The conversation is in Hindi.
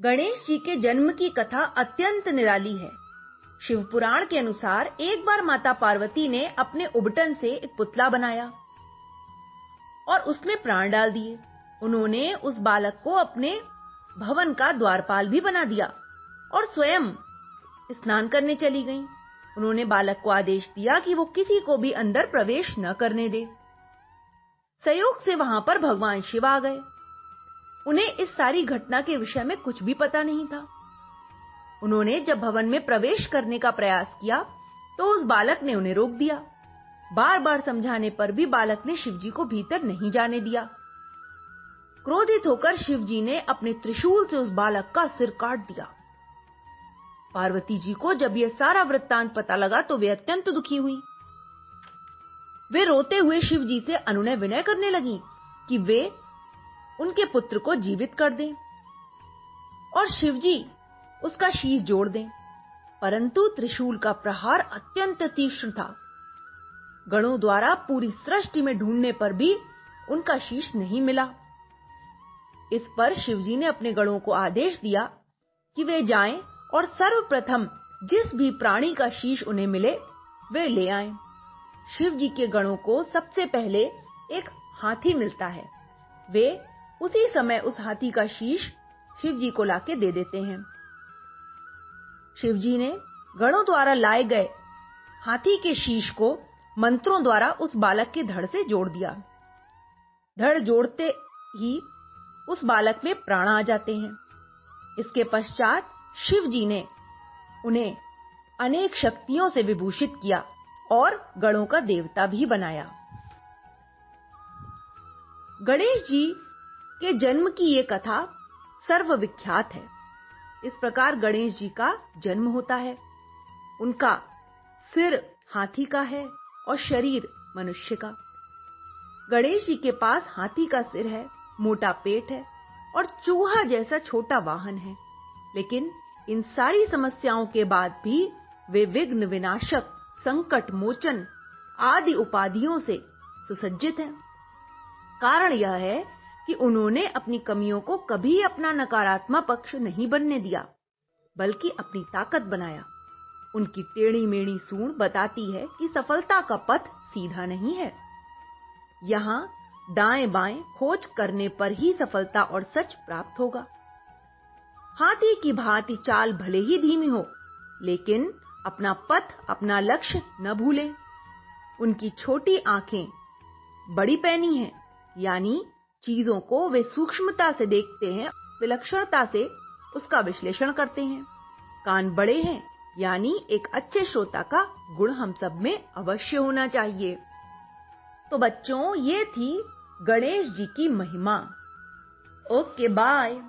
गणेश जी के जन्म की कथा अत्यंत निराली है। शिव पुराण के अनुसार एक बार माता पार्वती ने अपने उबटन से एक पुतला बनाया और उसमें प्राण डाल दिए। उन्होंने उस बालक को अपने भवन का द्वारपाल भी बना दिया और स्वयं स्नान करने चली गईं। उन्होंने बालक को आदेश दिया कि वो किसी को भी अंदर प्रवेश न करने दे। संयोग से वहाँ पर भगवान शिव आ गए। उन्हें इस सारी घटना के विषय में कुछ भी पता नहीं था। उन्होंने जब भवन में प्रवेश करने का प्रयास किया तो उस बालक ने उन्हें रोक दिया। बार बार समझाने पर भी बालक ने शिवजी को भीतर नहीं जाने दिया। क्रोधित होकर शिवजी ने अपने त्रिशूल से उस बालक का सिर काट दिया। पार्वती जी को जब यह सारा वृत्तांत पता लगा तो वे अत्यंत दुखी हुई। वे रोते हुए शिव जी से अनुनय विनय करने लगी कि वे उनके पुत्र को जीवित कर दें और शिवजी उसका शीश जोड़ दें। परंतु त्रिशूल का प्रहार अत्यंत तीक्ष्ण था। गणों द्वारा पूरी सृष्टि में ढूँढने पर भी उनका शीश नहीं मिला। इस पर शिवजी ने अपने गणों को आदेश दिया कि वे जाएँ और सर्वप्रथम जिस भी प्राणी का शीश उन्हें मिले, वे ले आएँ। शिव जी के गणों को सबसे पहले एक हाथी मिलता है। वे उसी समय उस हाथी का शीश शिव जी को लाके दे देते हैं। शिव जी ने गणों द्वारा लाए गए हाथी के शीश को मंत्रों द्वारा उस बालक के धड़ से जोड़ दिया। धड़ जोड़ते ही उस बालक में प्राण आ जाते हैं। इसके पश्चात शिव जी ने उन्हें अनेक शक्तियों से विभूषित किया और गणों का देवता भी बनाया। गणेश जी के जन्म की ये कथा सर्वविख्यात है। इस प्रकार गणेश जी का जन्म होता है। उनका सिर हाथी का है और शरीर मनुष्य का। गणेश जी के पास हाथी का सिर है, मोटा पेट है और चूहा जैसा छोटा वाहन है। लेकिन इन सारी समस्याओं के बाद भी वे विघ्न, विनाशक, संकट, मोचन आदि उपाधियों से सुसज्जित हैं। कारण यह है कि उन्होंने अपनी कमियों को कभी अपना नकारात्मक पक्ष नहीं बनने दिया, बल्कि अपनी ताकत बनाया। उनकी टेढ़ी मेढ़ी सूंड बताती है कि सफलता का पथ सीधा नहीं है। यहाँ दाएँ बाएँ खोज करने पर ही सफलता और सच प्राप्त होगा। हाथी की भांति चाल भले ही धीमी हो, लेकिन अपना पथ, अपना लक्ष्य न भूलें। उनकी छोटी आँखें बड़ी पैनी है, यानी चीज़ों को वे सूक्ष्मता से देखते हैं, विलक्षणता से उसका विश्लेषण करते हैं। कान बड़े हैं, यानी एक अच्छे श्रोता का गुण हम सब में अवश्य होना चाहिए। तो बच्चों, ये थी गणेश जी की महिमा। Okay, bye.